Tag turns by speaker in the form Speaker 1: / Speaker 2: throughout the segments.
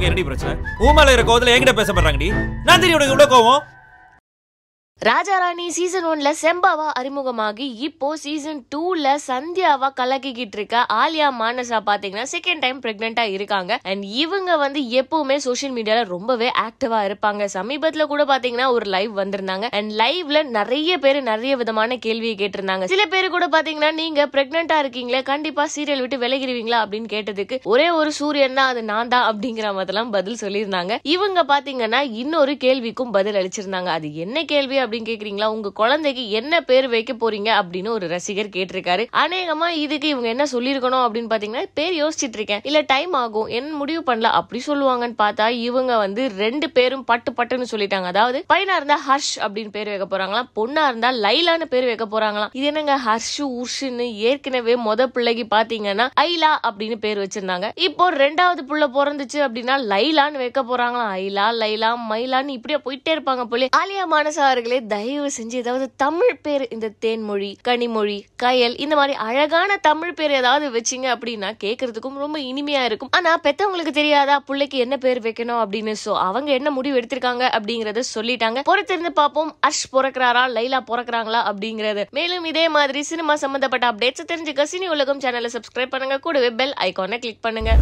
Speaker 1: அவங்க என்னடி பிரச்சனை? ஊமால இருக்க கோவத்துல என்கிட்ட பேச பண்றாங்கடி நான் தெரியும் உனக்கு இவ்வளவு கோவம்?
Speaker 2: ராஜாராணி சீசன் ஒன்ல செம்பாவா அறிமுகமாகி இப்போ சீசன் டூல சந்தியாவா கலக்கிக்கிட்டு இருக்க. ஆலியா மானசா பாத்தீங்கன்னா செகண்ட் டைம் பிரெக்னெண்டா இருக்காங்க. அண்ட் இவங்க வந்து எப்பவுமே சோஷியல் மீடியால ரொம்பவே ஆக்டிவா இருப்பாங்க. சமீபத்துல கூட பாத்தீங்கன்னா ஒரு லைவ் வந்திருந்தாங்க. அண்ட் லைவ்ல நிறைய பேர் நிறைய விதமான கேள்வியை கேட்டிருந்தாங்க. சில பேர் கூட பாத்தீங்கன்னா நீங்க பிரெக்னெண்டா இருக்கீங்களே கண்டிப்பா சீரியல் விட்டு விலகிடுவீங்களா? அப்படின்னு கேட்டதுக்கு ஒரே ஒரு சூரியன் தான் அது நான் தான் அப்படிங்கிற மாதிரிலாம் பதில் சொல்லியிருந்தாங்க. இவங்க பாத்தீங்கன்னா இன்னொரு கேள்விக்கும் பதில் அளிச்சிருந்தாங்க. அது என்ன கேள்வி அப்படின்னு கேக்குறீங்களா? உங்க குழந்தைக்கு என்ன பேர் வைக்க போறீங்க அப்படின்னு ஒரு ரசிகர் கேட்டிருக்காரு. அநேகமா இதுக்கு இவங்க என்ன சொல்லியிருக்கணும் அப்படின்னு பாத்தீங்கன்னா பேர் யோசிச்சுட்டு இருக்கேன் இல்ல டைம் ஆகும். என்ன முடிவு பண்ணல அப்படி சொல்லுவாங்கன்னு பார்த்தா இவங்க வந்து ரெண்டு பேரும் பட்டு பட்டுன்னு சொல்லிட்டாங்க. அதாவது பையனா இருந்தா ஹர்ஷ் அப்படின்னு பேர் வைக்க போறாங்களாம். பொண்ணா இருந்தா லைலான்னு பேர் வைக்க போறாங்களாம். இது என்னங்க ஹர்ஷு உர்ஷுன்னு ஏற்கனவே மொத பிள்ளைக்கு பாத்தீங்கன்னா ஐலா அப்படின்னு பேர் வச்சிருந்தாங்க. இப்போ ரெண்டாவது புள்ள பிறந்துச்சு அப்படின்னா லைலான்னு வைக்க போறாங்களாம். ஐலா லைலா மைலான்னு இப்படியே போயிட்டே இருப்பாங்க போல ஆலியா மானசா அவர்களே தயவு செஞ்சு ஏதாவது தமிழ் பேர் இந்த தேன்மொழி கனிமொழி கயல் இந்த மாதிரி அழகான தமிழ் பேர் ஏதாவது வச்சீங்க அப்படின்னா கேட்கறதுக்கும் ரொம்ப இனிமையா இருக்கும். ஆனா பெத்தவங்களுக்கு தெரியாதா? பிள்ளைக்கு என்ன பேர் வைக்கணும் அப்படின்னு? சோ அவங்க என்ன முடிவு எடுத்திருக்காங்க அப்படிங்கறத சொல்லிட்டாங்க. பொறுத்திருந்து பார்ப்போம். அஷ் பிறக்கிறாரா? லைலா பிறக்கிறாங்களா? அப்படிங்கறது. மேலும் இதே மாதிரி சினிமா சம்பந்தப்பட்ட அப்டேட்ஸ் தெரிஞ்சுக்க சினி உலகம் சேனலை சப்ஸ்கிரைப் பண்ணுங்க. கூடவே பெல் ஐக்கானை கிளிக் பண்ணுங்க.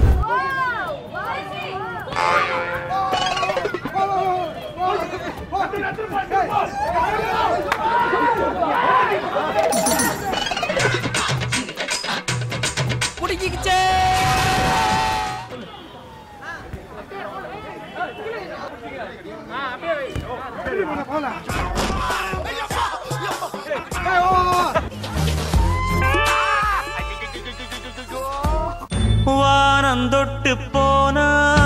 Speaker 3: வானந்தொட்டு போன மானமுள்ள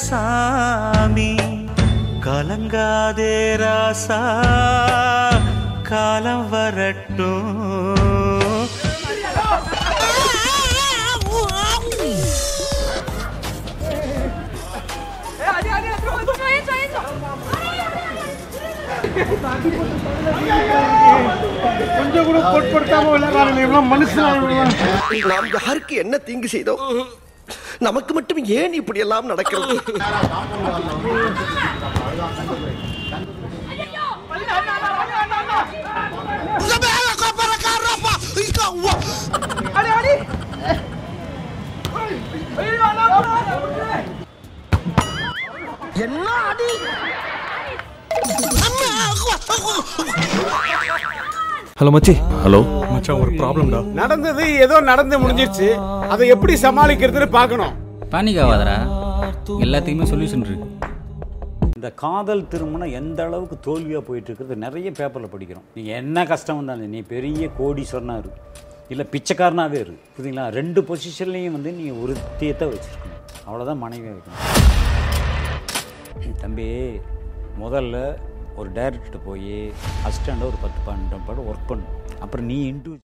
Speaker 3: சாமி கலங்காதே ராசா காலம் வரட்டும்.
Speaker 4: கொஞ்சம் கூட பொருட்படுத்தாம விளையாடுறாங்க இவ்வளவு மனுஷன்
Speaker 5: நாம் யாருக்கு என்ன தீங்கு செய்தோம்? நமக்கு மட்டும் ஏன் இப்படி எல்லாம் நடக்கிறது? என்ன அடி?
Speaker 1: ஹலோ மச்சி.
Speaker 6: ஹலோ
Speaker 4: மச்சான் ஒரு ப்ராப்ளம்டா நடந்தது ஏதோ நடந்து முடிஞ்சிருச்சு. அதை எப்படி சமாளிக்கிறதுன்னு பார்க்கணும்.
Speaker 7: பேனிக் ஆகாதடா எல்லாத்துக்குமே சொல்யூஷன் இருக்கு.
Speaker 8: இந்த காதல் திருமணம் எந்த அளவுக்கு தோல்வியாக போயிட்டு இருக்கிறது நிறைய பேப்பரில் படிக்கிறோம். நீங்கள் என்ன கஷ்டம் வந்தாலும் நீ பெரிய கோடீஸ்வரனா இரு இல்லை பிச்சைக்காரனாகவே இரு. புரியுதுங்களா? ரெண்டு பொசிஷன்லேயும் வந்து நீங்கள் ஒரு தீயத்தை வச்சுருக்கணும். அவ்வளோதான் மனைவியாக வைக்கணும். தம்பி முதல்ல ஒரு டைரக்டர்கிட்ட போய் அசிஸ்டண்ட்டாக ஒரு பத்து பன்னெண்டு படம் ஒர்க் பண்ணும் அப்புறம் நீ இன்டிவிஜுவல்